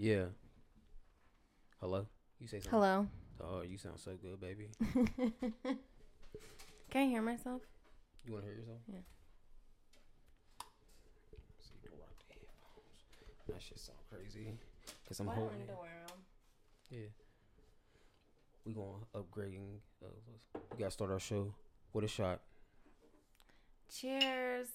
Yeah. Hello. You say something. Hello. Oh, you sound so good, baby. Can I hear myself? You want to hear yourself? Yeah. See, you rock the headphones. That shit sound crazy. Cause I'm holding. it. wear them? Yeah. We going upgrading. Uh, we gotta start our show with a shot Cheers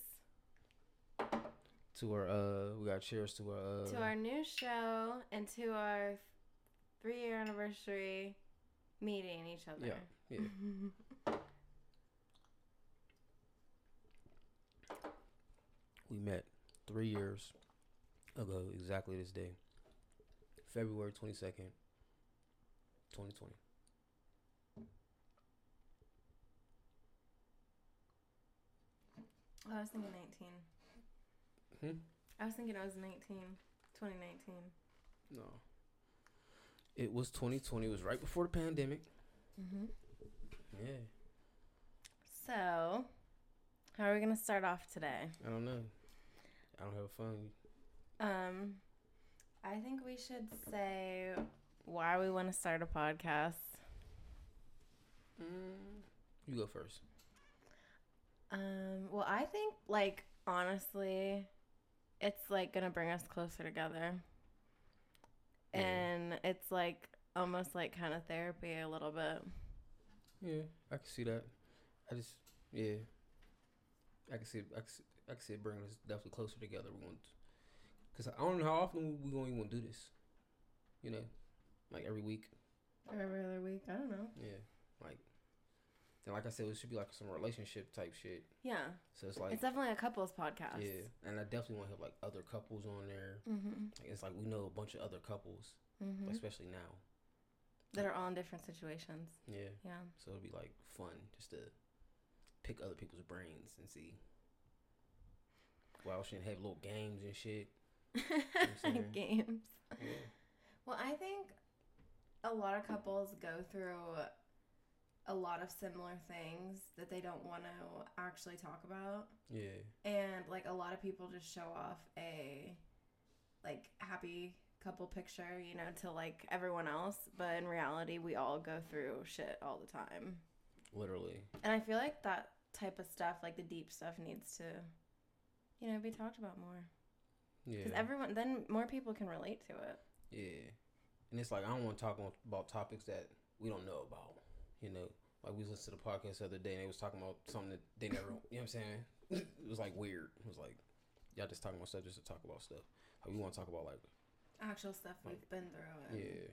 to our. Uh, we got cheers to our. Uh, to our new show and to our three year anniversary meeting each other. Yeah. Yeah. We met three years ago, exactly this day, February twenty second, twenty twenty. Oh, I was thinking 19. Hmm? I was thinking I was 19. 2019. No. It was twenty twenty. It was right before the pandemic. Mm-hmm. Yeah. So, how are we going to start off today? I don't know. I don't have a phone. Um, I think we should say why we want to start a podcast. Mm. You go first. Um, well, I think like honestly, it's like gonna bring us closer together, Yeah. and it's like almost like kind of therapy a little bit. Yeah, I can see that. I just, yeah, I can see, I can see, I can see it bringing us definitely closer together. Because I don't know how often we going to even do this. You know, like every week. Or every other week, I don't know. Yeah, like, and like I said, it should be like some relationship type shit. Yeah, So it's like, it's definitely a couples podcast. yeah, and I definitely want to have like other couples on there. Mm-hmm. Like, it's like we know a bunch of other couples, Mm-hmm. especially now. That are all in different situations. Yeah, Yeah. so it'll be like fun just to pick other people's brains and see. Wow, shouldn't have little games and shit. I'm saying? Games. Yeah. Well, I think a lot of couples go through a lot of similar things that they don't want to actually talk about. Yeah. And like a lot of people just show off a like happy couple picture, you know, to like everyone else, but in reality, we all go through shit all the time. Literally. And I feel like that type of stuff, like the deep stuff needs to you know, be talked about more. Yeah. Cuz everyone then more people can relate to it. yeah. And it's like I don't want to talk about topics that we don't know about. You know, like we listened to the podcast the other day and they was talking about something that they never. you know what I'm saying? it was like weird. It was like y'all just talking about stuff just to talk about stuff. Like we want to talk about like Actual stuff we've been through and yeah,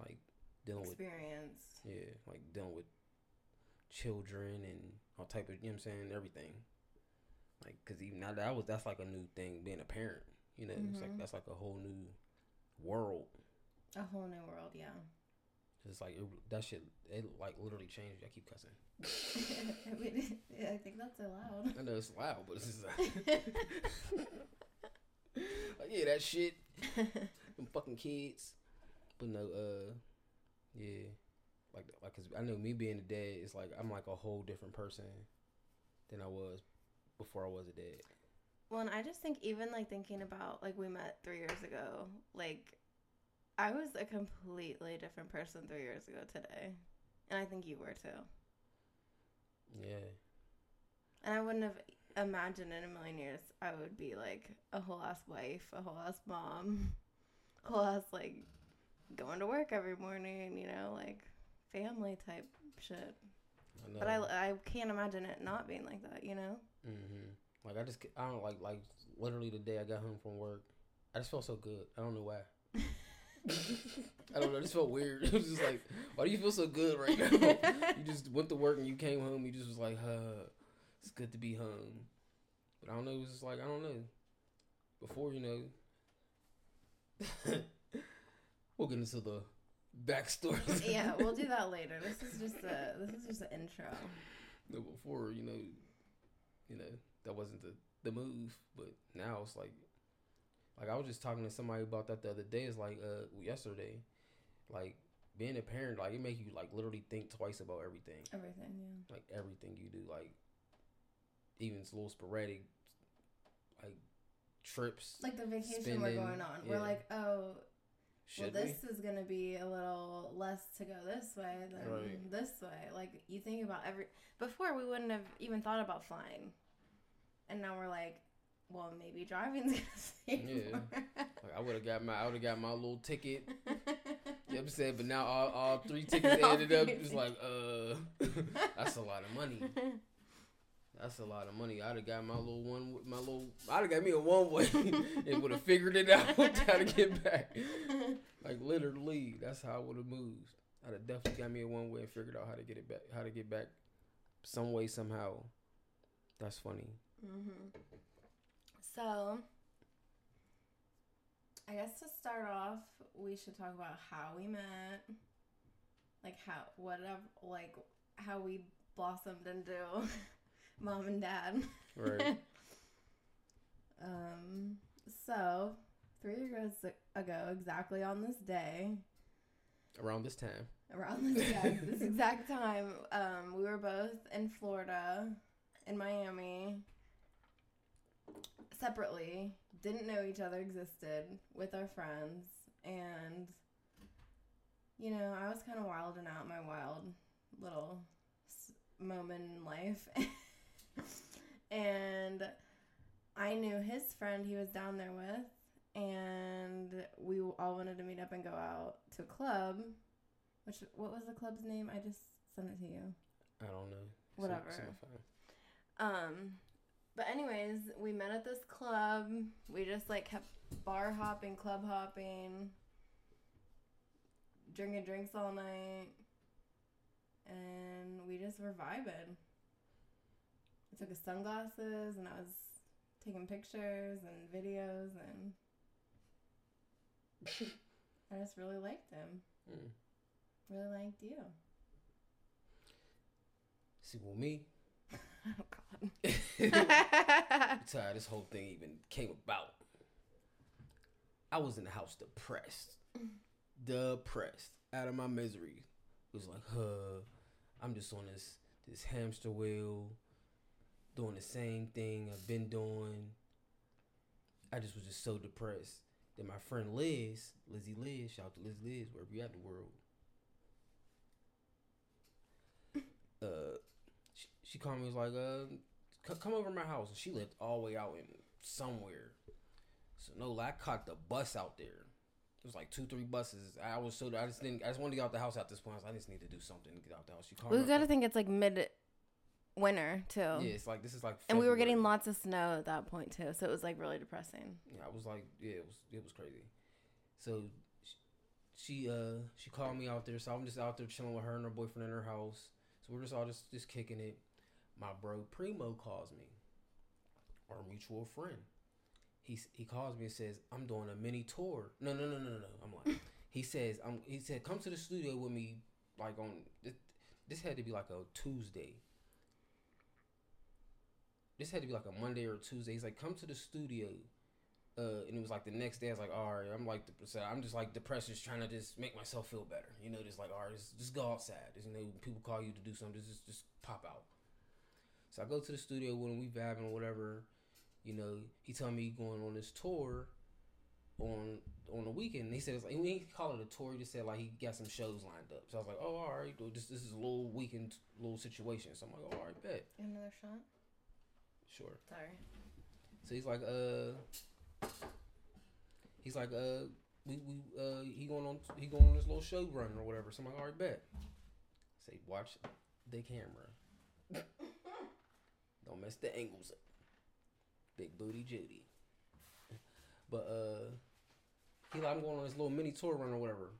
like dealing with experience. Yeah, like dealing with children and all type of, you know what I'm saying, everything. Like, cause even now that was that's like a new thing, being a parent. You know, it's like Mhm. that's like a whole new world. A whole new world, yeah. It's like it, that shit, it like literally changed. I keep cussing. I, mean, I think that's allowed. I know it's loud, but it's just like, like yeah, that shit. Them fucking kids. But no, uh, yeah, like like cause I know me being a dad is like I'm like a whole different person than I was before I was a dad. Well, and I just think even like thinking about like we met three years ago, like I was a completely different person three years ago today, and I think you were too. Yeah, And I wouldn't have imagined in a million years I would be like a whole ass wife, a whole ass mom, whole ass like going to work every morning, you know, like family type shit. I know. But I I can't imagine it not being like that, you know. hmm Like I just I don't like like literally the day I got home from work, I just felt so good. I don't know why. I don't know. It just felt weird. It was just like, why do you feel so good right now? you just went to work and you came home. You just was like, huh, it's good to be home. But I don't know. It was just like I don't know. Before you know, we'll get into the backstory. yeah, we'll do that later. This is just a this is just an intro. No, before you know, you know that wasn't the the move. But now it's like, like I was just talking to somebody about that the other day. It's like uh yesterday, like being a parent, like it make you like literally think twice about everything, Everything, yeah. like everything you do, like even it's a little sporadic, like trips. Like the vacation we're going on. We're like, oh, Should well, we? this is gonna be a little less to go this way than Right. this way. Like you think about every before we wouldn't have even thought about flying, and now we're like, well, maybe driving's gonna save Yeah. Like I would have got my I would have got my little ticket. You know what I'm saying? But now all, all three tickets ended up just like uh that's a lot of money. That's a lot of money. I'd have got my little one my little I'd have got me a one way and would have figured it out how to get back. Like literally, that's how I would have moved. I'd have definitely got me a one way and figured out how to get it back how to get back some way somehow. That's funny. hmm So, I guess to start off, we should talk about how we met, like how whatever, like how we blossomed into mom and dad. Right. um. So, three years ago, exactly on this day, Around this time. around this, yeah, this exact time, um, we were both in Florida, in Miami, separately. Didn't know each other existed with our friends, and you know, I was kind of wilding out my wild little s- moment in life, and I knew his friend he was down there with, and we all wanted to meet up and go out to a club. Which what was the club's name? I just sent it to you. I don't know. Some- Whatever. some fine. Um, but anyways, we met at this club. We just like kept bar hopping, club hopping, drinking drinks all night, and we just were vibing. I took his sunglasses and I was taking pictures and videos, and I just really liked him. Mm. Really liked you. See, well, me, Oh God. that's how this whole thing even came about. I was in the house depressed, depressed, out of my misery. It was like, huh, I'm just on this this hamster wheel, doing the same thing I've been doing. I just was just so depressed. Then my friend Liz, Lizzie Liz, shout out to Liz Liz, wherever you at in the world. Uh, she, called me was like, uh, c- come over to my house, and she lived all the way out in somewhere. So no, like, I caught the bus out there. It was like two, three buses. I was so I just didn't. I just wanted to get out the house at this point. I, was like, I just need to do something to get out the house. She called we gotta think it's like mid winter too. Yeah, it's like this is like. And we were getting lots of snow at that point too, so it was like really depressing. Yeah, I was like, yeah, it was it was crazy. So she, she uh she called me out there, so I'm just out there chilling with her and her boyfriend in her house. So we're just all just just kicking it. My bro Primo calls me, our mutual friend. He he calls me and says, "I'm doing a mini tour." No, no, no, no, no. no. I'm like, he says, "I'm." He said, "Come to the studio with me." Like on this, this had to be like a Tuesday. This had to be like a Monday or Tuesday. He's like, "Come to the studio." Uh, and it was like the next day. I was like, all right, I'm like, so I'm just like depressed, just trying to just make myself feel better. You know, just like, all right, just, just go outside. Just, you know, people call you to do something, just just pop out. So I go to the studio when we vibing or whatever. You know, he told me he going on this tour on on the weekend. He said it's like, he didn't call it a tour. He just said like he got some shows lined up. So I was like, oh, all right, this this is a little weekend little situation. So I'm like, oh, all right, bet, Another shot. sure. Sorry. So he's like, uh, he's like, uh, we we uh, he going on he going on this little show run or whatever. So I'm like, all right, bet. Say, watch the camera. Don't mess the angles up. Big booty Judy. But uh, he like, I'm going on this little mini tour run or whatever.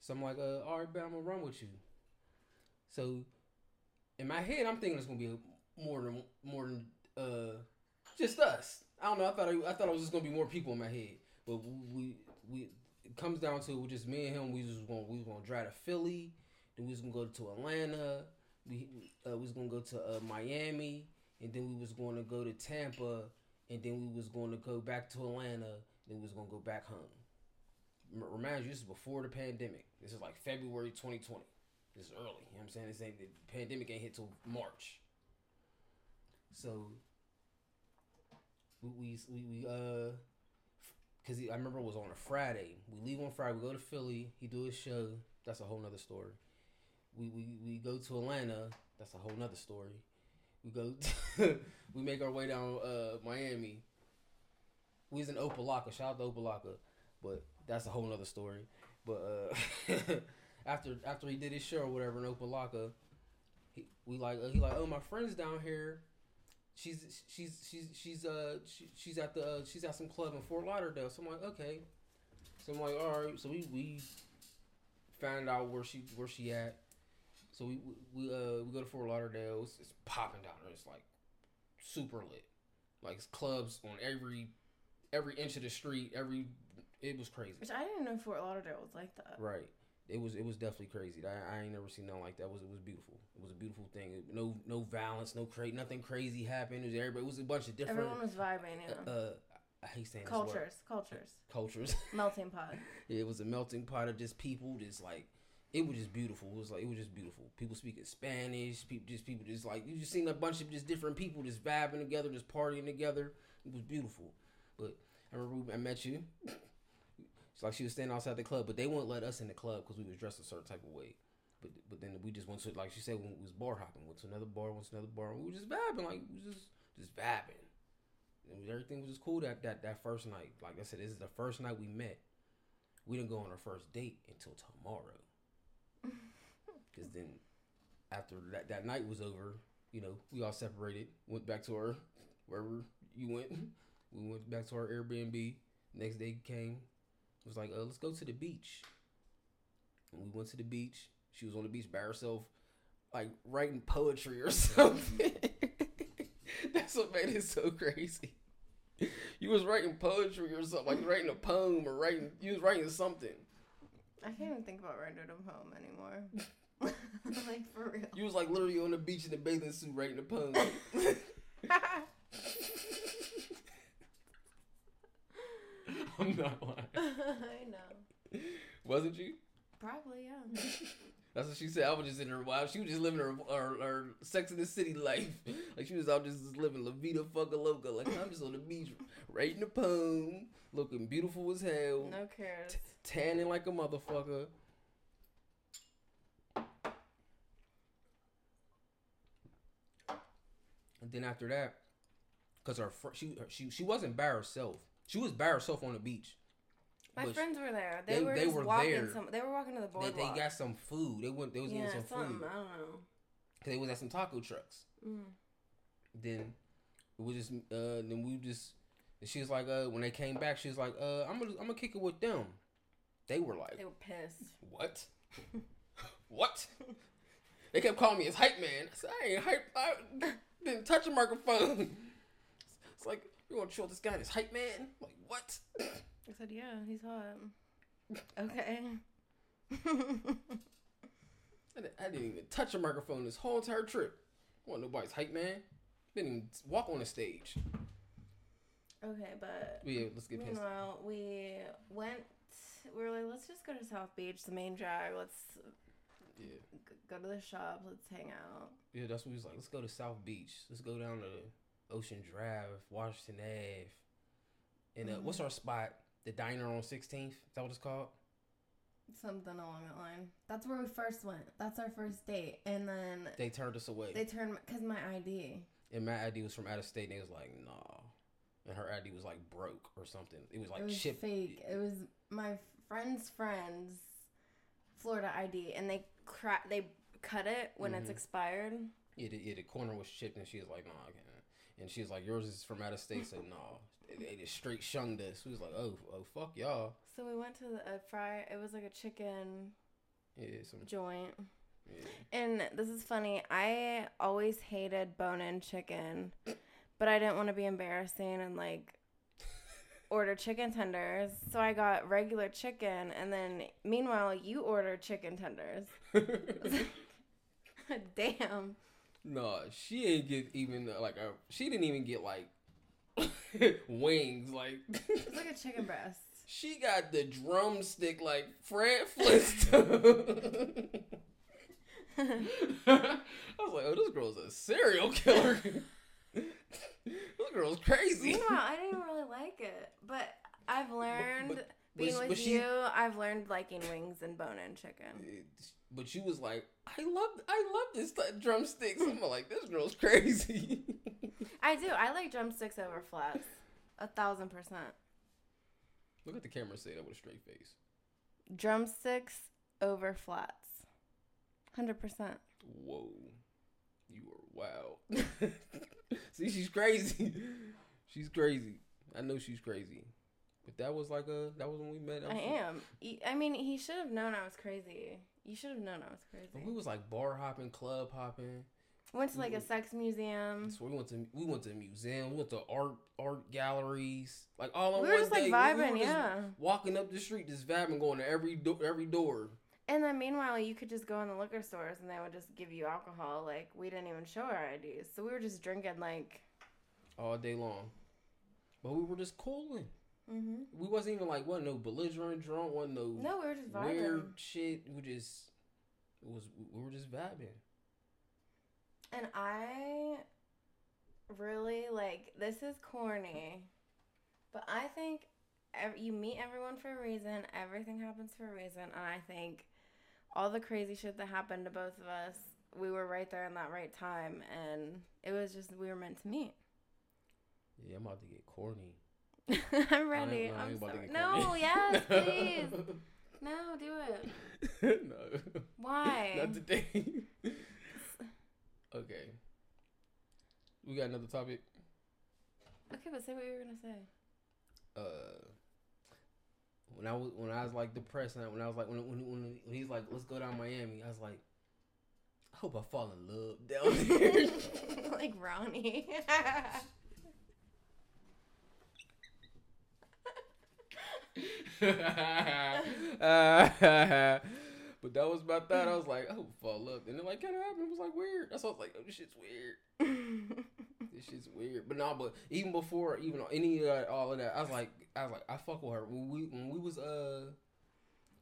So I'm like, uh, all right, bet I'm gonna run with you. So in my head, I'm thinking it's gonna be more than more than uh just us. I don't know. I thought I, I thought it was just gonna be more people in my head, but we we it comes down to just me and him. We just gonna we gonna drive to Philly, then we was gonna go to Atlanta. We uh, we was gonna go to uh, Miami, and then we was going to go to Tampa, and then we was going to go back to Atlanta. Then we was gonna go back home. Remind you, this is before the pandemic. This is like February 2020. This is early. You know what I'm saying? This ain't the pandemic ain't hit till March. So we we we, uh, cause I remember it was on a Friday. We leave on Friday. We go to Philly. He do his show. That's a whole nother story. We we we go to Atlanta. That's a whole nother story. We go. we make our way down uh Miami. We was in Opa-locka. Shout out to Opa-locka, but that's a whole nother story. But uh, after after he did his show or whatever in Opa-locka, he, we like uh, he like oh my friend's down here. She's she's she's she's uh she, she's at the uh, she's at some club in Fort Lauderdale. So I'm like okay. So I'm like all right. So we we found out where she where she at. So we we uh we go to Fort Lauderdale. It's, it's popping down there. It's like super lit. Like it's clubs on every every inch of the street. Every it was crazy. Which I didn't know Fort Lauderdale was like that. Right. It was it was definitely crazy. I, I ain't never seen nothing like that. It was it was beautiful. It was a beautiful thing. No no violence, no cra- nothing crazy happened. It was everybody. It was a bunch of different. Everyone was vibing. Yeah. Uh, I hate saying this word. cultures, cultures, Cultures. melting pot. it was a melting pot of just people. Just like it was just beautiful. It was like it was just beautiful. People speaking Spanish. People just people just like you just seen a bunch of just different people just vibing together, just partying together. It was beautiful. But I remember I met you. It's like she was standing outside the club, but they wouldn't let us in the club because we was dressed a certain type of way. But but then we just went to like she said when we was bar hopping, went to another bar, went to another bar, we were just vibing like we was just just vibing. And everything was just cool that that that first night. Like I said, this is the first night we met. We didn't go on our first date until tomorrow. Because then, after that that night was over, you know, we all separated, went back to our wherever you went. We went back to our Airbnb. Next day came, was like, uh, let's go to the beach. And we went to the beach. She was on the beach by herself, like writing poetry or something. That's what made it so crazy. You was writing poetry or something, like writing a poem or writing. You was writing something. I can't even think about writing a poem anymore. like for real. You was like literally on the beach in a bathing suit writing a poem. I'm not lying. I know. Wasn't you? Probably yeah. That's what she said. I was just in her wild. She was just living her, her her Sex in the City life. Like she was out just living La Vida Fucka Loca. Like I'm just on the beach writing a poem, looking beautiful as hell, No cares. t- tanning like a motherfucker. And then after that, cause her fr- she her- she she wasn't by herself. She was by herself on the beach. My But friends were there. They, they- were they were walking. there. Some, they were walking to the They, boardwalk. they got some food. They went. They was yeah, getting some something. food. I don't know. They was at some taco trucks. Mm. then we just uh then we just and she was like uh when they came back she was like uh I'm gonna I'm gonna kick it with them. They were like They were pissed. what? what? They kept calling me his hype man. I said I ain't hype. I didn't touch a microphone. It's like you want to chill this guy his hype man? Like what? I said, yeah, he's hot. Okay. I didn't, I didn't even touch a microphone this whole entire trip. I want nobody's hype man. Didn't even walk on the stage. okay, but yeah, let's get pissed. meanwhile, we went. We were like, let's just go to South Beach, the main drag. Let's Yeah. g- go to the shops. Let's hang out. Yeah, that's what he was like. Let's go to South Beach. Let's go down to Ocean Drive, Washington Ave. And uh, what's our spot? The diner on 16th? Is that what it's called? Something along that line. That's where we first went. That's our first date. And then They turned us away. they turned because my ID. and my ID was from out of state, and they was like, nah. And her ID was like broke or something. It was like it was fake. It was my friend's friend's Florida ID, and they cra- they cut it when it's Mhm. expired. Yeah the, yeah, the corner was shipped, and she was like, nah, I can't. And she was like, yours is from out of state, so nah. They, they just straight shunned us. We was like, oh, oh, fuck y'all. So we went to the, a fry. It was like a chicken Yeah, some. joint. Yeah. And this is funny. I always hated bone-in chicken, but I didn't want to be embarrassing and like order chicken tenders. So I got regular chicken, and then meanwhile you order chicken tenders. Damn. No, she ain't get even uh, like a. She didn't even get like wings. Like It's like a chicken breast. she got the drumstick like Fred Flintstone. I was like, oh, this girl's a serial killer. That girl's crazy. Meanwhile, I didn't really like it, but I've learned but- being but with she- you. I've learned liking wings and bone-in chicken. But she was like, I love, I love this drumsticks. I'm like, this girl's crazy. I do. I like drumsticks over flats. A thousand percent. Look at the camera. Say that with a straight face. Drumsticks over flats. Hundred percent. Whoa, you are wild. See, she's crazy. she's crazy. I know she's crazy. But that was like a that was when we met. I am. I mean, he should have known I was crazy. You should have known I was And crazy. we was like bar hopping, club hopping. Went to like a sex museum. So we went to we went to museum, we went to art art galleries, like all on We were one just like vibing, we were just yeah. walking up the street, just vibing, going to every do- every door. And then meanwhile, you could just go in the liquor stores and they would just give you alcohol. Like we didn't even show our IDs, so we were just drinking like. all day long. But we were just cooling. hmm We wasn't even like wasn't no belligerent drunk, wasn't no, No, we were just vibing. weird shit. We just it was we were just vibing. And I really like this is corny, but I think ev- you meet everyone for a reason. Everything happens for a reason, and I think all the crazy shit that happened to both of us, we were right there in that right time, and it was just we were meant to meet. Yeah, I'm about to get corny. I'm ready. no, I I'm ain't about to sorry. get No, yes, please. No, do it. no. Why? Not today. okay. We got another topic. Okay, but say what you were gonna say. Uh when I was when I was like depressed and when I was like when when when, when he's like let's go down Miami I was like I hope I fall in love down there. like Ronnie. but that was about that. I was like, oh, fall up, and it like kind of happened. It was like weird. That's why I was like, oh, this shit's weird. This shit's weird. But no, but even before even any of that, all of that, I was like, I was like, I fuck with her when we when we was uh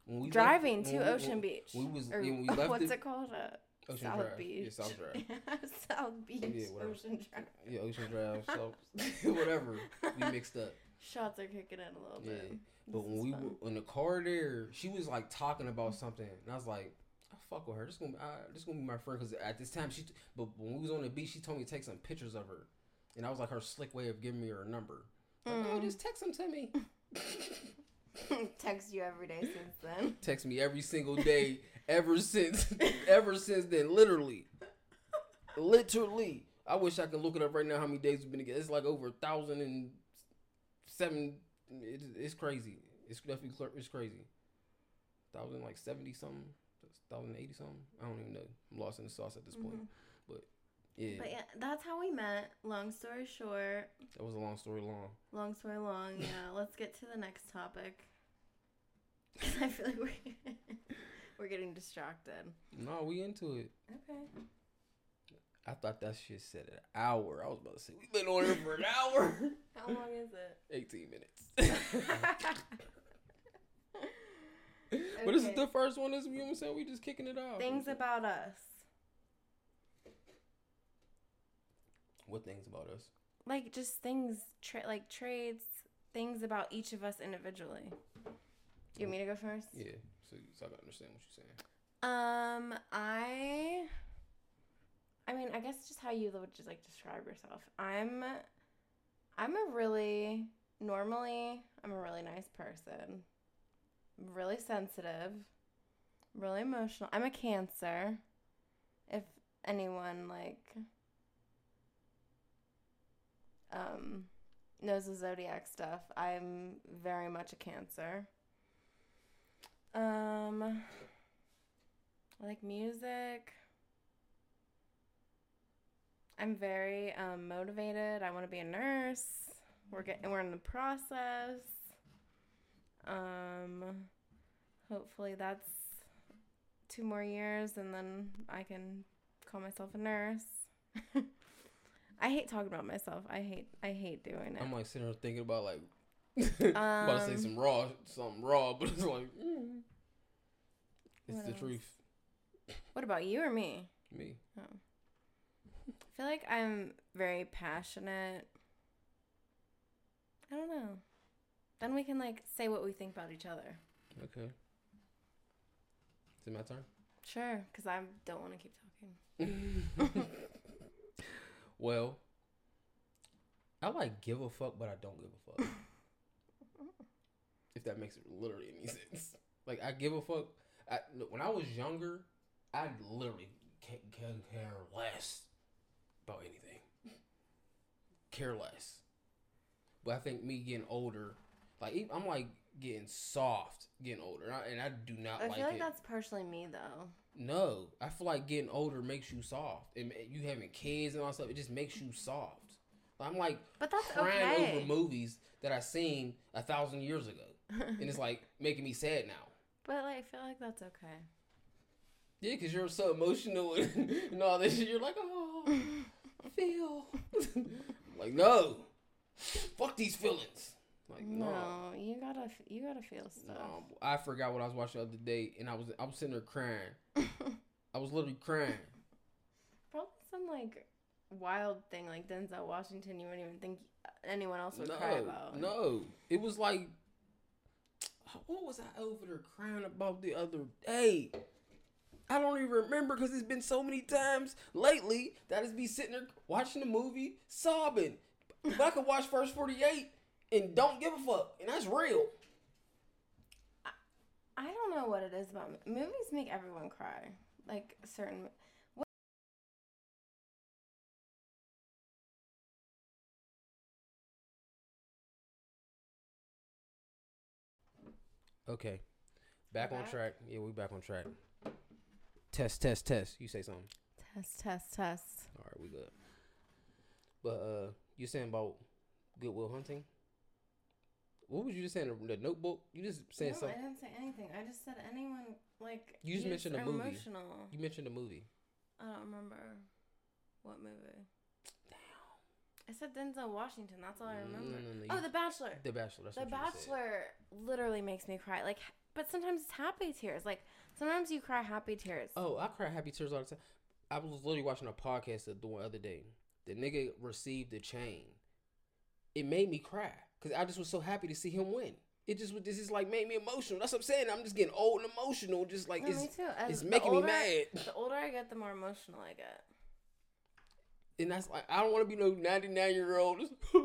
when we left- Driving when to we- Ocean when- Beach. we was- Or we left what's it- it, called? Uh, Ocean South Drive. Beach. Yeah, South Drive. South Beach. Yeah, whatever. Ocean Drive. Yeah, Ocean Drive. So whatever. We mixed up. Shots are kicking in a little bit. Yeah. But This when we fun. were in the car there, she was like talking about something, and I was like, "I fuck with her. This gonna, I, this gonna be my friend." Because at this time, she, but when we was on the beach, she told me to take some pictures of her, and that was like her slick way of giving me her number. Like, oh, just text them to me. Text you every day since then. text me every single day ever since, ever since then. Literally, literally. I wish I could look it up right now. How many days we've been together? It's like over a thousand and seven. It's, it's crazy. It's definitely it's crazy. Thousand like seventy something. Thousand eighty something. I don't even know. I'm lost in the sauce at this point. Mhm. But yeah, But yeah, that's how we met. Long story short, that was a long story long. long story long. Yeah, let's get to the next topic. 'Cause I feel like we're we're getting distracted. No, we into it. Okay. I thought that shit said an hour. I was about to say we've been on here for an hour. How long is it? 18 minutes. But this is the first one. This we said we just kicking it off. Things about us. what things about us? Like just things, tra- like trades, things about each of us individually. You want me to go first? Yeah, so so I can understand what you're saying. Um, I, I mean, I guess just how you would just like describe yourself. I'm, I'm a really normally I'm a really nice person. Really sensitive. Really emotional. I'm a Cancer. If anyone like um knows the zodiac stuff, I'm very much a Cancer. Um I like music. I'm very um, motivated. I want to be a nurse. We're getting we're in the process. Um, hopefully that's two more years, and then I can call myself a nurse. I hate talking about myself. I hate I hate doing it. I'm like sitting here thinking about like I'm about to say Um, some raw, something raw, but it's like mm, it's the else? truth. What about you or me? Me. Oh. I feel like I'm very passionate. I don't know. Then we can like say what we think about each other. Okay. Is it my turn? Sure, because I don't want to keep talking. well, I like give a fuck, but I don't give a fuck. if that makes literally any sense. Like I give a fuck. I, look, when I was younger, I literally can, can care less about anything. Care less. But I think me getting older, like I'm like getting soft, getting older, and I, and I do not I like feel like it. that's partially me though. No, I feel like getting older makes you soft, and you having kids and all that stuff. It just makes you soft. I'm like But that's crying okay. over movies that I seen a thousand years ago, and it's like making me sad now. but like, I feel like that's okay. Yeah, because you're so emotional and, and all this shit. You're like, oh, feel. like, no, fuck these feelings. Like, no. no, you gotta you gotta feel stuff. No, I forgot what I was watching the other day, and I was I was sitting there crying. I was literally crying. Probably some like wild thing like Denzel Washington. You wouldn't even think anyone else would no, cry about. no, it was like, what was I over there crying about the other day? I don't even remember because it's been so many times lately that I just be sitting there watching the movie sobbing. But I could watch First Forty Eight and don't give a fuck, and that's real. I I don't know what it is about movies. Make everyone cry. Like certain. Okay, back We're on track. Yeah, we back on track. Test, test, test. You say something. Test, test, test. All right, we good. But uh, you saying about Good Will Hunting? What was you just saying? The the Notebook? You just saying no, something? I didn't say anything. I just said anyone like. You just mentioned a movie. Emotional. You mentioned a movie. I don't remember what movie. Damn. I said Denzel Washington. That's all I mm, remember. no, no, Oh, you- The Bachelor. The Bachelor. That's The what you just said. Bachelor literally makes me cry. Like, but sometimes it's happy tears. Like sometimes you cry happy tears. Oh, I cry happy tears all the time. I was literally watching a podcast the other day. The nigga received the chain. It made me cry because I just was so happy to see him win. It just was- this is like made me emotional. That's what I'm saying. I'm just getting old and emotional. Just like No, it's me too. It's making older- me mad. The older I get, the more emotional I get. And that's like I don't want to be no 99 year old.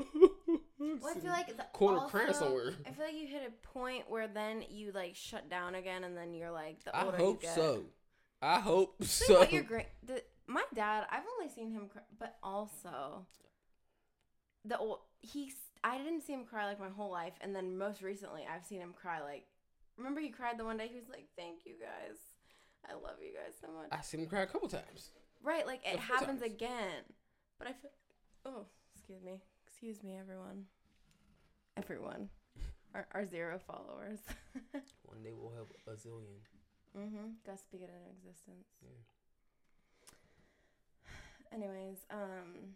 Well, I feel like the, corner also, crying somewhere. I feel like you hit a point where then you like shut down again, and then you're like the I hope you get. so. I hope Think so. about your great. The, my dad, I've only seen him cry, but also the old. He's. I didn't see him cry like my whole life, and then most recently, I've seen him cry like. Remember, he cried the one day. He was like, "Thank you guys, I love you guys so much." I seen him cry a couple times. right, like it happens times. again, but I feel. Oh, excuse me, excuse me, everyone. Everyone, our, our zero followers. One day we'll have a zillion. mm-hmm. Gotta speak it into existence. Yeah. Anyways, um,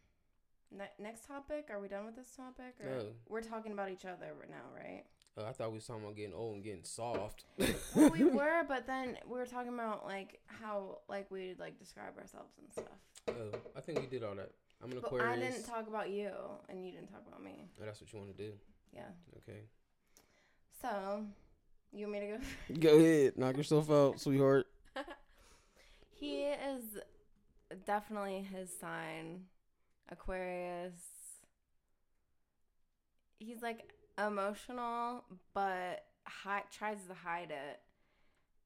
ne- next topic. Are we done with this topic? Or No. We're talking about each other right now, right? Uh, I thought we was talking about getting old and getting soft. well, we were, but then we were talking about like how like we like describe ourselves and stuff. Oh, I think we did all that. I'm an But Aquarius. I didn't talk about you, and you didn't talk about me. Oh, that's what you want to do. Yeah. Okay. So, you want me to go? Go ahead. Knock yourself out, sweetheart. he is definitely his sign, Aquarius. He's like emotional, but hi- tries to hide it.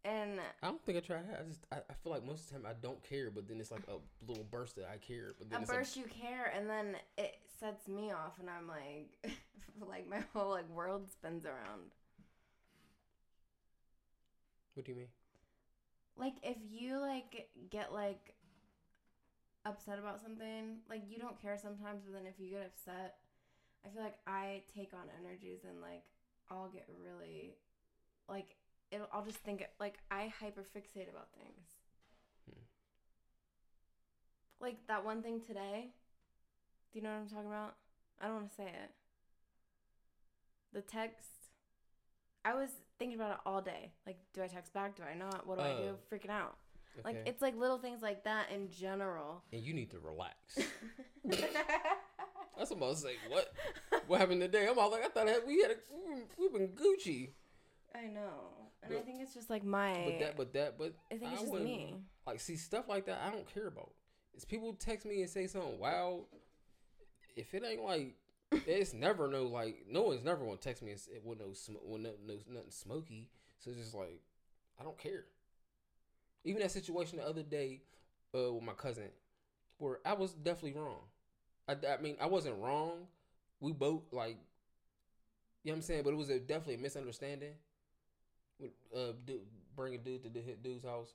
And I don't think I that. I just I, I feel like most of the time I don't care, but then it's like a little burst that I care. But then at it's first you care, and then it sets me off, and I'm like, like my whole like world spins around. what do you mean? Like if you like get like upset about something, like you don't care sometimes, but then if you get upset, I feel like I take on energies and like I'll get really like it'll I'll just think it, like I hyperfixate about things. Hmm. Like that one thing today. Do you know what I'm talking about? I don't want to say it. The text. I was thinking about it all day. Like, do I text back? Do I not? What do I do? Oh. Freaking out. Like it's like little things like that in general. and you need to relax. That's what I'm about to say. What? What happened today? I'm all like, I thought that we had a, mm, we've been Gucci. I know, and I think it's just like my. But that, but that, but I think it's just wouldn't- me. Like, see stuff like that, I don't care about. It's people text me and say something wild. If it ain't like, it's never no like, no one's never gonna text me and say, with no with no, no nothing smoky. So it's just like, I don't care. Even that situation the other day, uh, with my cousin, where I was definitely wrong. I, I mean, I wasn't wrong. We both like, you know what I'm saying, but it was a, definitely a misunderstanding. With, uh, dude, bring a dude to the dude's house.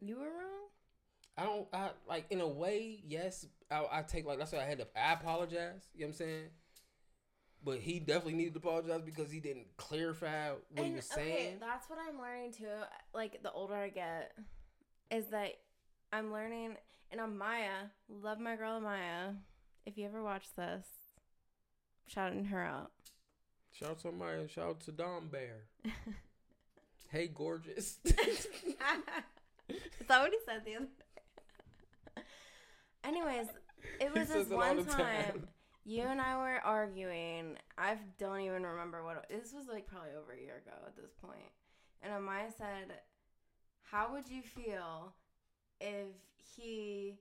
You were wrong. I don't. I like in a way. Yes, I, I take like that's why I had to. I apologize. You know what I'm saying? But he definitely needed to apologize because he didn't clarify what he was saying. Okay, that's what I'm learning too. Like the older I get, is that I'm learning. And I'm Maya. love my girl Maya. If you ever watch this, shouting her out. Shout out to Maya. shout out to Dom Bear. hey, gorgeous. Is that what he said the other day? Anyways, it was says this one time. time. You and I were arguing. I don't even remember what this was like. Probably over a year ago at this point. And Amaya said, "How would you feel if he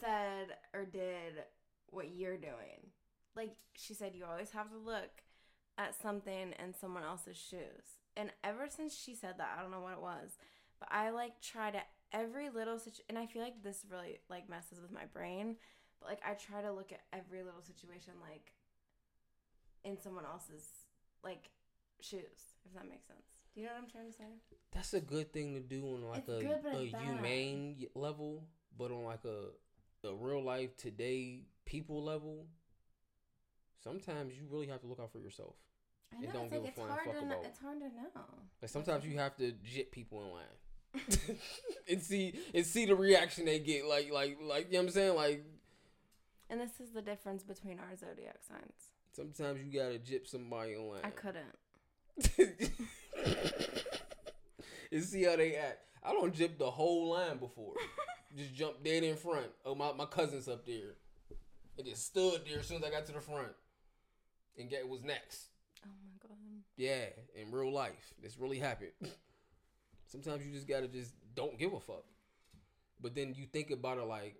said or did what you're doing?" Like she said, you always have to look at something in someone else's shoes. And ever since she said that, I don't know what it was, but I like try to every little situ and I feel like this really like messes with my brain. But like I try to look at every little situation like in someone else's like shoes, if that makes sense. Do you know what I'm trying to say? That's a good thing to do on like It's a, good, a bad. humane level, but on like a a real life today people level. Sometimes you really have to look out for yourself. I know don't it's give like a it's flying fuck know, about- it's hard to know. Like sometimes you have to jit people in line. and see and see the reaction they get. Like like like you know what I'm saying? Like And this is the difference between our zodiac signs. sometimes you gotta jip somebody on. line. I couldn't. and see how they act. I don't jip the whole line before. just jump dead in front. Oh my my cousin's up there. And just stood there as soon as I got to the front. And get was next. Oh my god. Yeah, in real life. This really happened. Sometimes you just gotta just don't give a fuck. But then you think about it like,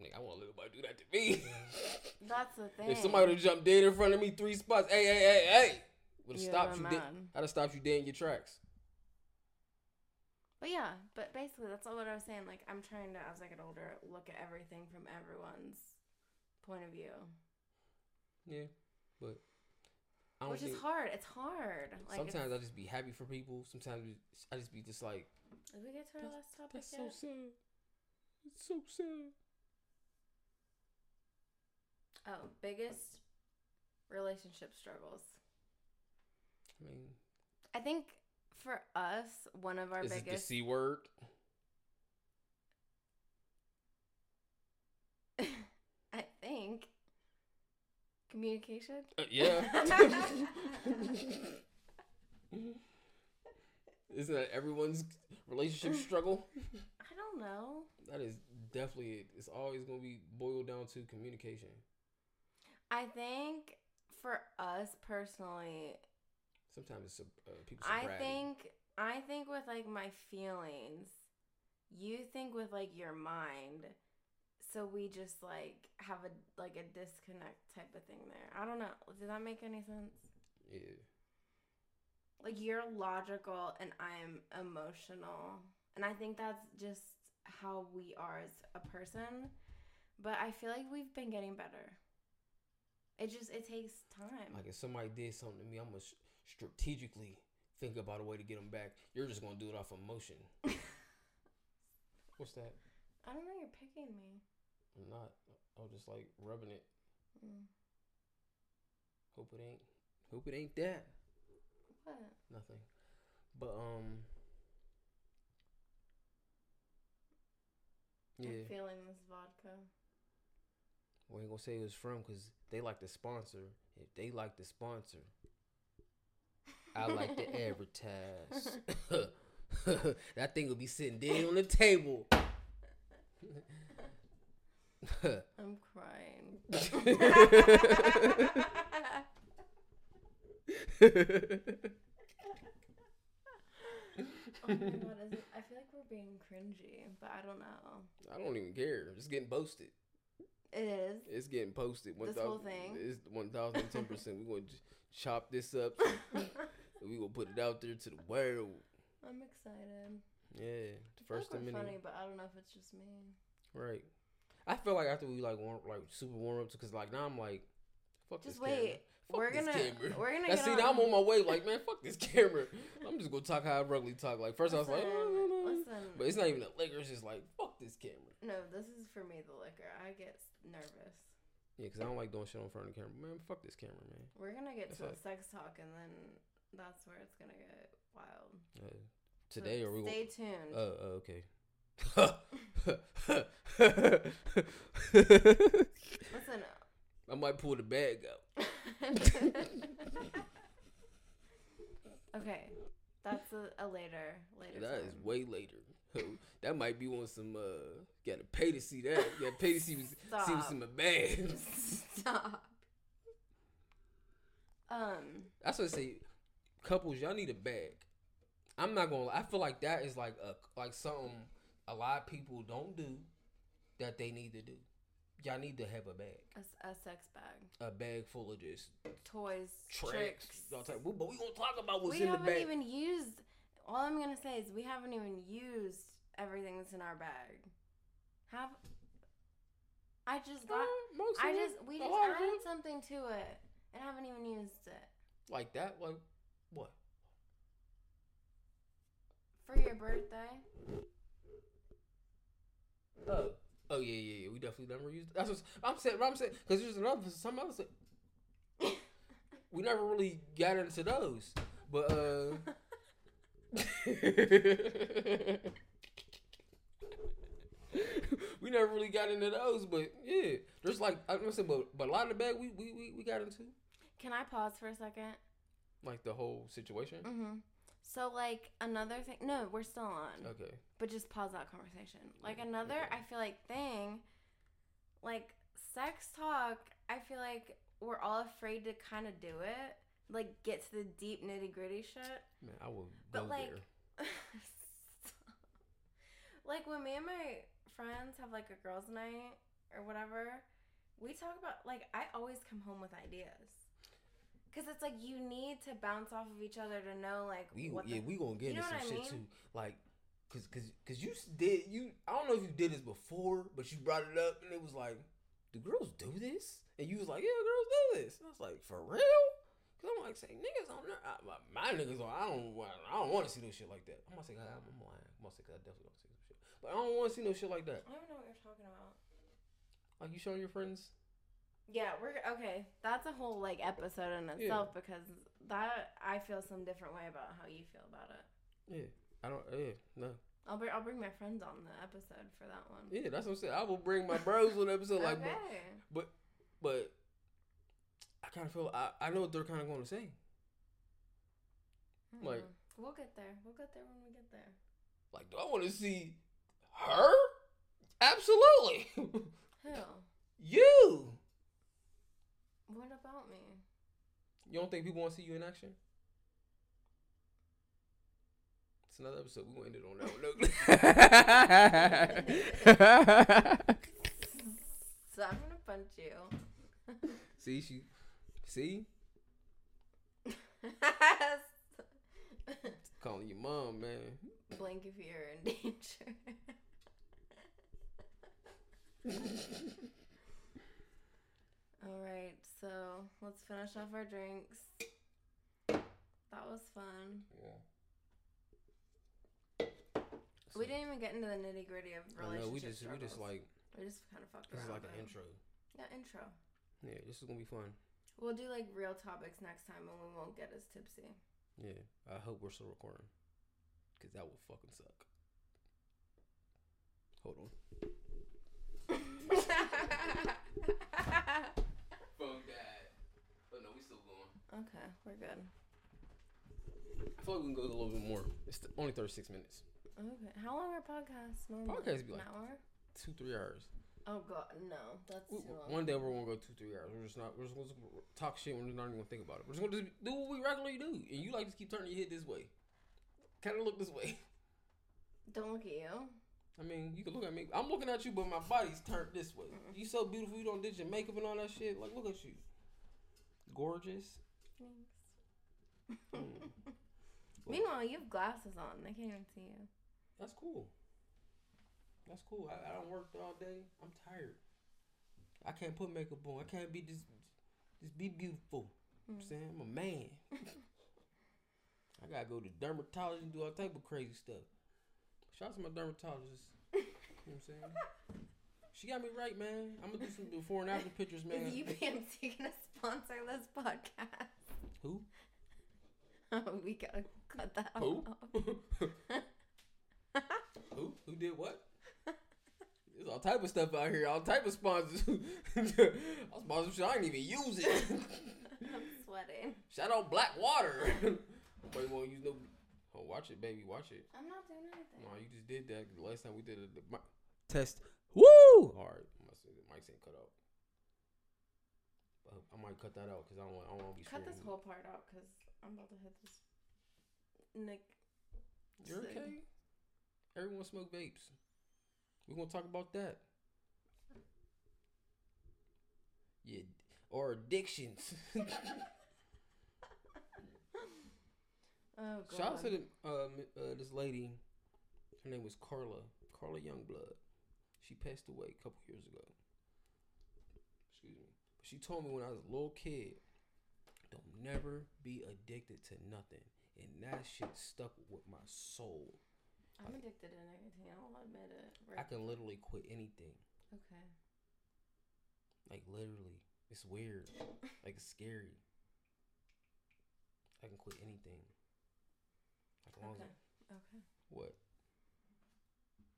nigga, I want to let nobody do that to me. That's the thing. if somebody would jump dead in front of me three spots, hey, hey, hey, hey, would have stopped you. Dead. I'd have stopped you dead in your tracks. But yeah, but basically that's all what I was saying. Like I'm trying to, as I get older, look at everything from everyone's point of view, Yeah, but I don't which is hard. It's hard. Like sometimes I just be happy for people. Sometimes I just be just like, did we get to our last topic that's so sad. It's so sad. Oh, biggest relationship struggles. I mean, I think for us, one of our is it the c word? I think communication. Uh, yeah. Isn't that everyone's relationship struggle? I don't know. That is definitely it. It's always gonna be boiled down to communication. I think for us personally, Sometimes it's uh, people. I think I think with like my feelings, you think with like your mind. So we just like have a like a disconnect type of thing there. I don't know. Does that make any sense? Yeah. Like you're logical and I'm emotional. And I think that's just how we are as a person. But I feel like we've been getting better. It just it takes time. Like if somebody did something to me, I'm gonna s- strategically think about a way to get them back. You're just gonna do it off emotion. What's that? I don't know, you're picking me. I'm not. I'm just like rubbing it. Mm. Hope it ain't. Hope it ain't that. What? Nothing. But um. Yeah, I'm feeling this vodka. We ain't gonna say it was from because they like to sponsor. If they like to sponsor, I like to advertise. that thing will be sitting dead on the table. I'm crying. oh my god, I feel like we're being cringy, but I don't know. I don't even care. It's getting posted. It is. It's getting posted. This whole thing? It's one thousand ten percent. We gonna chop this up. we gonna put it out there to the world. I'm excited. Yeah, I first we're funny, but I don't know if it's just me. Right. I feel like after we like warm, like super warm up, because like now I'm like, fuck Just this camera. wait. Fuck we're gonna camera. we're gonna get see, on. now I'm on my way. Like, man, fuck this camera. I'm just gonna talk how I regularly talk. Like, first I was like, Listen, "Oh, no, no, no." Listen. but it's not even the liquor. It's just like, fuck this camera. No, this is for me. The liquor. I get nervous. Yeah, because I don't like doing shit in front of the camera. Man, fuck this camera, man. We're gonna get That's to a sex talk, and then that's where it's gonna get wild. Uh, So today, or we stay gonna. tuned. Uh, uh, okay. Listen. I might pull the bag out. okay, that's a, a later later. That is time. way later. that might be on some. uh Gotta pay to see that. Gotta pay to see see what's Stop. in my bag. Stop. Um. That's what I say. Couples, y'all need a bag. I'm not gonna. I feel like that is like a like something a lot of people don't do that they need to do. Y'all need to have a bag, A sex bag, a bag full of just toys, tricks. talk, but we gonna talk about what's we in the bag. We haven't even used. All I'm gonna say is we haven't even used everything that's in our bag. Have I just got? Uh, I just we just added it. something to it and haven't even used it like that. Like what? for your birthday. Oh, oh yeah, yeah, yeah. We definitely never used. That's what I'm saying. What I'm saying because there's another some other. We never really got into those, but uh. we never really got into those, but yeah, there's like I'm saying, but but a lot of the bag we we we, we got into Can I pause for a second? like the whole situation. Mm-hmm. So like another thing. No, we're still on. Okay, but just pause that conversation. Like another, okay. I feel like thing, like sex talk. I feel like we're all afraid to kind of do it, like get to the deep nitty gritty shit. man, I will But like, like when me and my friends have like a girls' night or whatever, we talk about like I always come home with ideas. Cause it's like you need to bounce off of each other to know like We what yeah, the, we gonna get into some I shit mean? too. Like, cause cause cause you did you. I don't know if you did this before, but you brought it up and it was like, do girls do this? And you was like, yeah, girls do this. And I was like, for real? Cause I'm like, say niggas on there. I, my, my niggas on. I don't. want- I don't want to see no shit like that. I'm gonna say, I'm, I'm lying. I'm gonna say, 'cause I definitely don't see some shit. But I don't want to see no shit like that. I don't know what you're talking about. Like you showing your friends. Yeah, we're okay. That's a whole like episode in itself because that I feel some different way about how you feel about it. Yeah. I don't. Yeah. No. I'll bring I'll bring my friends on the episode for that one. Yeah. That's what I'm saying. I will bring my bros on the episode. Like, but, okay. but I kind of feel I, I know what they're kind of going to say. like- Hmm. we'll get there. We'll get there when we get there. Like, do I want to see her? Absolutely. Who? you. What about me? You don't think people want to see you in action? It's another episode. We're gonna end it on that one. So I'm gonna punch you. see, she, see, calling your mom, man. Blink if you're in danger. All right, so let's finish off our drinks. That was fun. Yeah. We didn't even get into the nitty gritty of I relationship know. We just, we just like we just kind of fucked this is like an intro. Yeah, intro. Yeah, this is gonna be fun. We'll do like real topics next time, and we won't get as tipsy. Yeah, I hope we're still recording, cause that will fucking suck. Hold on. Phone died. Oh no, we still going. Okay, we're good. I feel like we can go a little bit more. It's th- only thirty six minutes, Okay. How long are podcasts normally? Podcasts be An like- hour? two three hours. Oh god, no. That's We- too long. One day we're gonna go two three hours. We're just not. We're just gonna talk shit. We're not even gonna think about it. We're just gonna just do what we regularly do. And you like to keep turning your head this way. Kind of look this way. Don't look at you. I mean, you can look at me. I'm looking at you, but my body's turned this way. You so beautiful. You don't did your makeup and all that shit. Like, look at you. Gorgeous. Mm. Meanwhile, you have glasses on. They can't even see you. That's cool. That's cool. I, I don't work all day. I'm tired. I can't put makeup on. I can't be just just be beautiful. What I'm saying I'm a man. I gotta go to dermatologist and do all type of crazy stuff. Shout out to my dermatologist. you know what I'm saying? She got me right, man. I'm gonna do some before and after pictures, man. Is UPMC gonna sponsor this podcast? Who? Oh, we gotta cut that Who? off. Who? Who did what? There's all type of stuff out here. All type of sponsors. all sponsorship. I ain't even use it. I'm sweating. Shout out Black Water. Nobody won't use no. Oh, watch it, baby. Watch it. I'm not doing anything. No, you just did that. The last time we did a the mic test. Woo! All right, must say the mics ain't cut out. I might cut that out because I don't want. I don't want to be. Cut this screaming. whole part out because I'm about to hit this. Nick. You're okay. Everyone smoke vapes. We're gonna talk about that. Yeah, or addictions. Oh god. Shout out to the, uh, uh, this lady. Her name was Carla. Carla Youngblood. She passed away a couple years ago. Excuse me. But she told me when I was a little kid, don't never be addicted to nothing. And that shit stuck with my soul. I'm addicted to nicotine. I'll admit it. I can literally quit anything. Okay. Like literally. It's weird. Like it's scary. I can quit anything. Like Okay. Okay. what?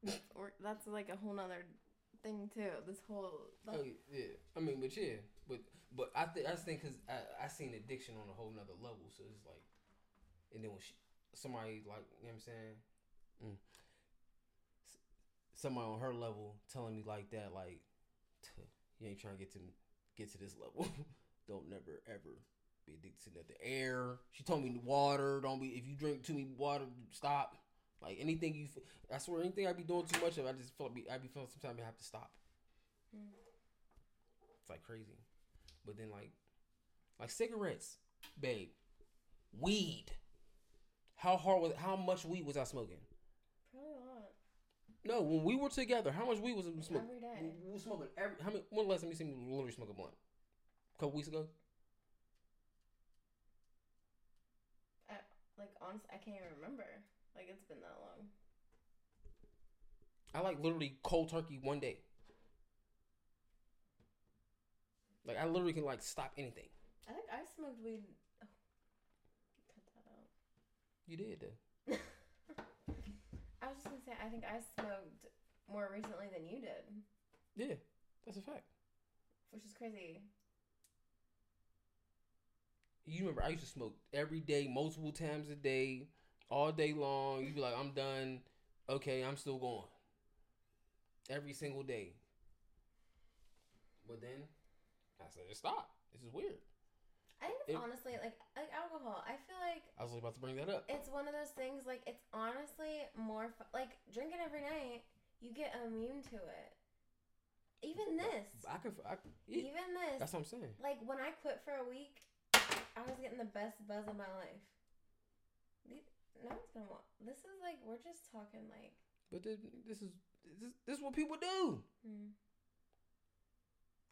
Or that's like a whole nother thing too. This whole. the- Oh yeah, I mean, but yeah, but but I think I just think because I I seen addiction on a whole nother level, so it's like, and then when she, somebody like you know what I'm saying, mm, somebody on her level telling me like that, like you ain't trying to get to get to this level. don't never ever be addicted to the Air. She told me water. Don't be if you drink too much water, stop. Like anything you, I swear anything I be doing too much of, I just feel like be, I be feeling sometimes I have to stop. Mm. It's like crazy. But then like like cigarettes, babe. Weed. How hard was how much weed was I smoking? Probably a lot. No, when we were together, how much weed was we smoking? Every day. We, we were smoking every how many when the last time you seen me literally smoke a blunt? A couple weeks ago? Like honestly, I can't even remember. Like it's been that long. I like literally cold turkey one day. Like I literally can like stop anything. I think I smoked weed. Oh, cut that out. You did though. I was just gonna say, I think I smoked more recently than you did, Yeah, that's a fact. which is crazy. You remember I used to smoke every day, multiple times a day, all day long. You'd be like, I'm done. Okay, I'm still going. Every single day. But then I said, just stop. This is weird. I think it's It- honestly like like alcohol. I feel like I was about to bring that up. it's one of those things. Like it's honestly more fu- like drinking every night. You get immune to it. Even this, I can, I, yeah, even this. that's what I'm saying. Like when I quit for a week, I was getting the best buzz of my life. No, it's been a while. This is like we're just talking like. But this, this is this, this is what people do. Hmm.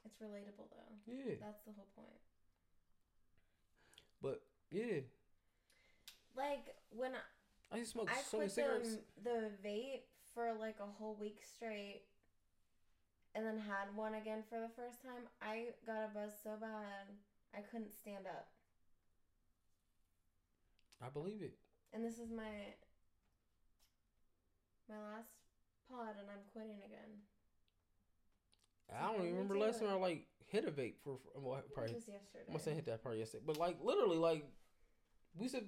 It's relatable though. Yeah, That's the whole point. but yeah, Like when I, I used to smoke I so many quit cigarettes. the, the vape for like a whole week straight and then had one again for the first time, I got a buzz so bad I couldn't stand up. I believe it. And this is my my last pod and I'm quitting again. I don't even remember last time I like hit a vape for, for well, It probably was yesterday. I'm gonna say hit that part yesterday, but like literally, like we said,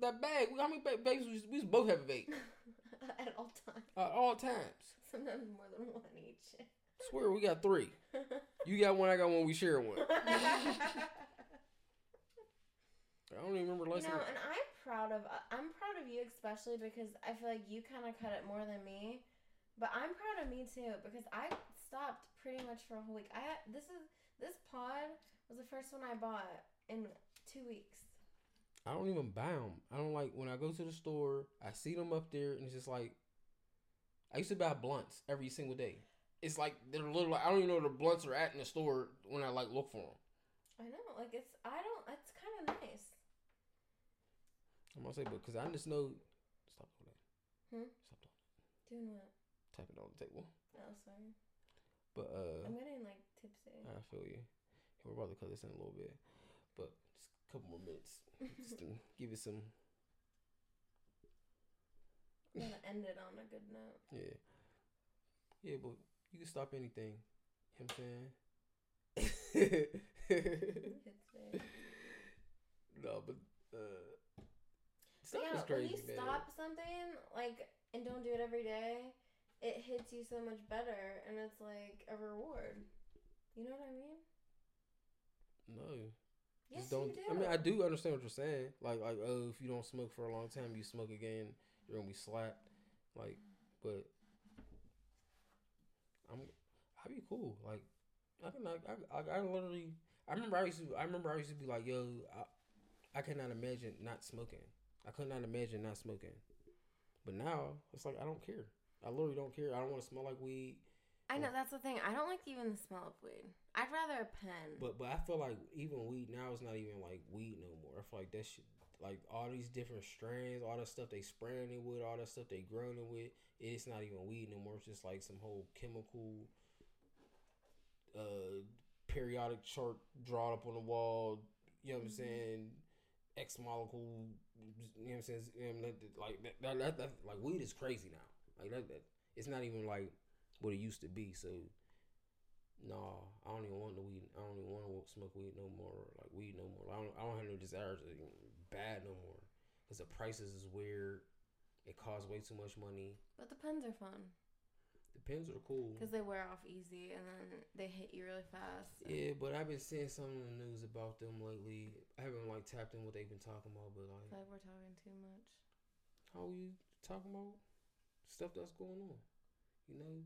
that bag. How many bags we, we both have a vape At all times. at all times? Sometimes more than one each. Swear we got three. You got one, I got one. We share one. I don't even remember You last know, time. and I'm proud of uh, I'm proud of you especially because I feel like you kind of cut it more than me. But I'm proud of me too because I stopped pretty much for a whole week. I this is this pod was the first one I bought in two weeks. I don't even buy them. I don't like when I go to the store. I see them up there, and it's just like I used to buy blunts every single day. It's like they're little. I don't even know where the blunts are at in the store when I like look for them. I know, like it's I don't. It's kind of nice. I'm gonna say, but because I just know. Stop doing that. Hmm? Stop doing Doing what? that. Tap it on the table. Oh, sorry. But uh, I'm getting like tipsy. I feel you. We're about to cut this in a little bit, but just a couple more minutes. just to give it some. I'm gonna end it on a good note. Yeah. Yeah, but you can stop anything. You know what I'm saying? No, but uh, Yeah, is crazy, when you stop something like and don't do it every day, it hits you so much better, and it's like a reward. You know what I mean? No, Yes, just don't. you do. I mean, I do understand what you're saying. Like, like, oh, if you don't smoke for a long time, you smoke again, you're gonna be slapped. Like, but I'm, I'd be cool. Like, I can, I, I, I, I literally. I remember I used to. I remember I used to be like, yo, I, I cannot imagine not smoking. I could not imagine not smoking. But now it's like I don't care. I literally don't care. I don't want to smell like weed. I know that's the thing. I don't like even the smell of weed. I'd rather a pen. But but I feel like even weed now is not even like weed no more. I feel like that shit like all these different strands, all the stuff they spraying it with, all that stuff they growing it with, it's not even weed no more. It's just like some whole chemical uh periodic chart drawn up on the wall, you know what I'm saying? X molecule you know what I'm saying? Like that, that, that, that like weed is crazy now. Like that, that it's not even like what it used to be, so no, I don't even want the weed. I don't even want to smoke weed no more. Like weed no more. I don't. I don't have no desire to bad no more. Cause the prices is weird. It costs way too much money. But the pens are fun The pens are cool. because they wear off easy and then they hit you really fast. Yeah, but I've been seeing some of the news about them lately. I haven't like tapped in what they've been talking about, but I like, like we're talking too much. how are you talking about stuff that's going on? You know?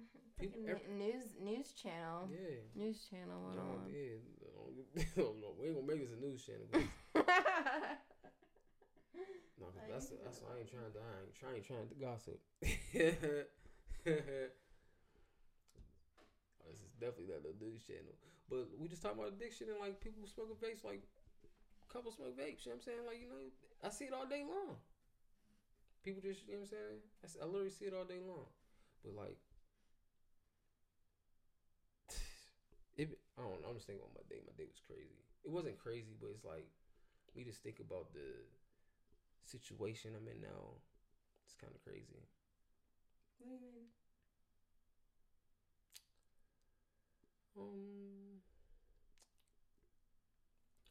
People, news news channel. yeah. News channel went No, on. yeah, I don't know. We ain't gonna make this a news channel. No, that's that's doing I ain't trying to I ain't trying trying to gossip. Oh, this is definitely not a news channel. But we just talking about addiction and like people smoking vapes, like couple smoke vapes. You know what I'm saying? Like you know, I see it all day long. People just you know what I'm saying? I literally see it all day long. But like, it I don't know. I'm just thinking about my day. My day was crazy. It wasn't crazy, but it's like me just think about the situation I'm in now. It's kind of crazy. What do you mean? Um,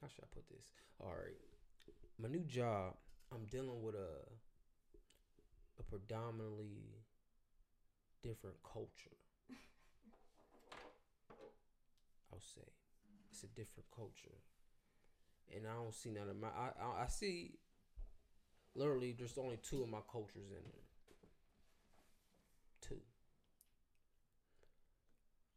how should I put this? All right, my new job. I'm dealing with a a predominantly different culture. I'll say it's a different culture, and I don't see none of my. I I, I see. Literally, there's only two of my cultures in there. Two.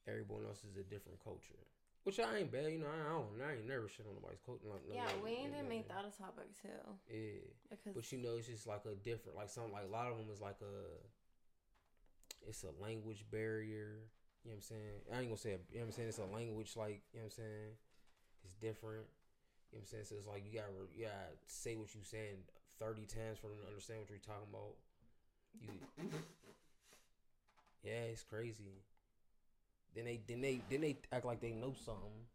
Everyone else is a different culture, which I ain't bad. You know, I don't. I ain't never shit on nobody's culture. Like, Yeah, like- we to like make that a topic too. Yeah. Because But you know, it's just like a different, like some, like a lot of them is like a, it's a language barrier. You know what I'm saying? I ain't gonna say, a, you know what I'm saying? It's a language, like, you know what I'm saying? It's different. You know what I'm saying? So it's like you gotta, you gotta say what you saying 30 times for them to understand what you're talking about. You, yeah, it's crazy. Then they, then they, then they act like they know something.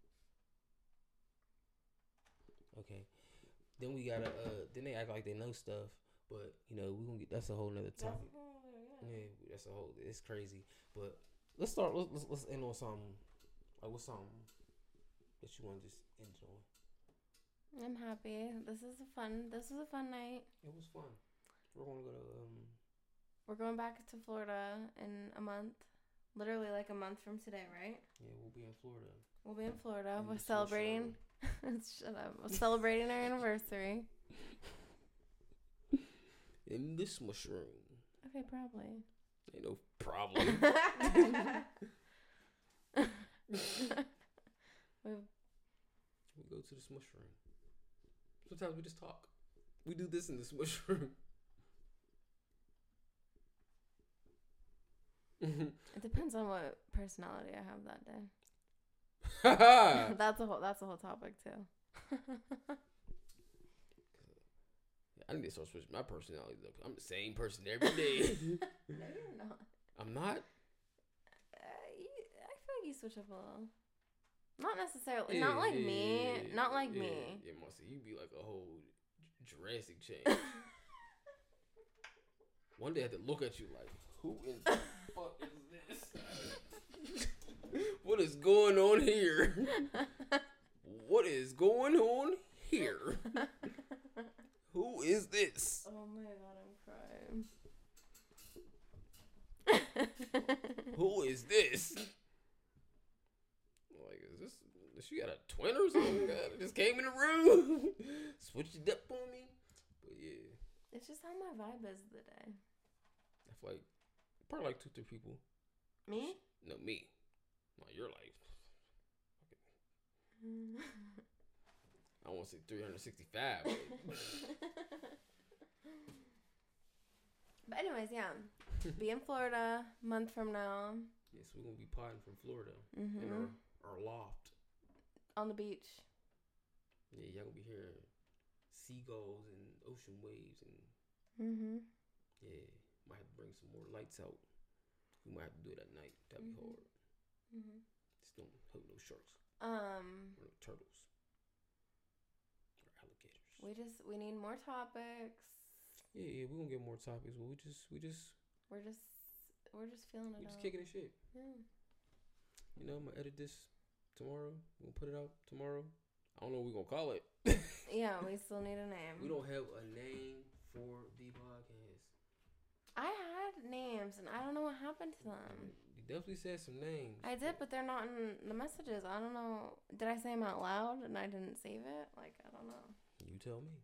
Okay. Then we gotta, uh, then they act like they know stuff, but you know we gonna get that's a whole nother that's, topic. yeah. Yeah, that's a whole. It's crazy, but let's start. Let's let's, let's end on something. Like what's something that you want to just end on? I'm happy. This is a fun. This was a fun night. It was fun. We're gonna go to um. We're going back to Florida in a month. Literally like a month from today, right? Yeah, we'll be in Florida. We'll be in Florida. In We're celebrating. Shut up. We're celebrating our anniversary. In this mushroom. Okay, probably. Ain't no problem. We've- go to the mushroom. Sometimes we just talk. We do this in the smush it depends on what personality I have that day. That's a whole. That's a whole topic too. I need to start switching my personality up. I'm the same person every day. no, you're not. I'm not. Uh, you, I feel like you switch up a little. Not necessarily. not like Yeah, me. yeah, yeah, not like yeah, me. Yeah, Marcy, you'd be like a whole Jurassic change. One day I had to look at you like, who in the fuck is this? what is going on here? What is going on here? Who is this? oh my god, I'm crying. Who is this? Like, is this? She got a twin or something? God, just came in the room, switched it up on me. But yeah, it's just how my vibe is today. day. I feel like probably like two, three people. Me? No, me. Not your life. I want to say 365. but- but anyways, yeah. Be in Florida month from now. yes, we're gonna be potting from Florida in hmm our, our loft. On the beach. Yeah, y'all gonna be hearing seagulls and ocean waves and Mm-hmm. yeah, might have to bring some more lights out. We might have to do it at night. That'd be Mhm. hard. Mm-hmm. Just don't hope no sharks Um, or no turtles or alligators. we just we need more topics. Yeah, yeah, we're gonna get more topics, but we just we just We're just we're just feeling it We're just out. kicking the shit. Yeah. You know, I'm gonna edit this tomorrow. We'll put it out tomorrow. I don't know what we're gonna call it. yeah, we still need a name. We don't have a name for the podcast. I had names and I don't know what happened to them. You definitely said some names. I did, but they're not in the messages. I don't know. Did I say them out loud and I didn't save it? Like I don't know. You tell me.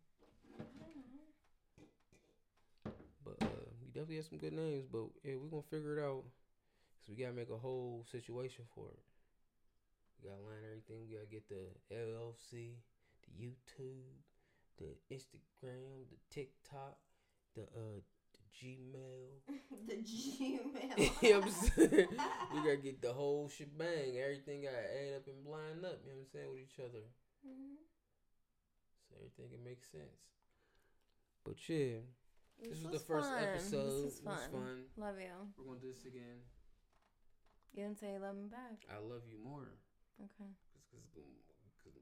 But uh, we definitely had some good names. But yeah, we're gonna figure it out. Cause we gotta make a whole situation for it. We gotta line everything. We gotta get the LLC, the YouTube, the Instagram, the TikTok, the uh, Gmail. the Gmail. you know what I'm saying? we gotta get the whole shebang. Everything gotta add up and line up. You know what I'm saying with each other, Mhm. so everything can make sense. But yeah, this, was, the first fun. episode. This was It was fun. fun. Love you. We're gonna do this again. You didn't say you love me back. I love you more, Okay. cause, cause,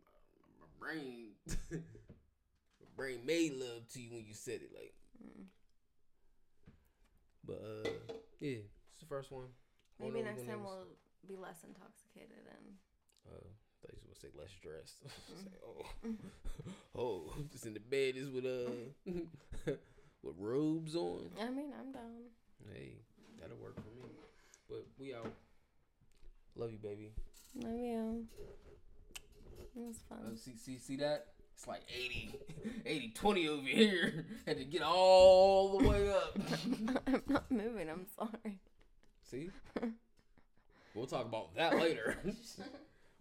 my brain, my brain made love to you when you said it. Like, Mm. But uh, yeah, it's the first one. I don't Maybe know what next we're time gonna we'll be less intoxicated and. Uh, I thought you was gonna say less dressed. Mm. say, oh, oh, just in the bed is with uh, with robes on. I mean, I'm down. Hey, that'll work for me. But we out. Love you, baby. Love you. It was fun. see, see, see that? It's like 80, 80, 20 over here. Had to get all the way up. I'm not moving. I'm sorry. See? We'll talk about that later.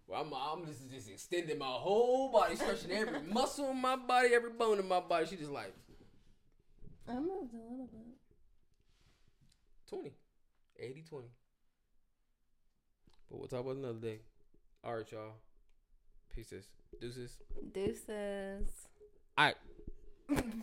well, I'm, I'm just, just extending my whole body, stretching every muscle in my body, every bone in my body. She just like I moved a little bit. 20, 80, 20. But we'll talk about another day. All right, y'all. Pieces. Deuces. Deuces. All right.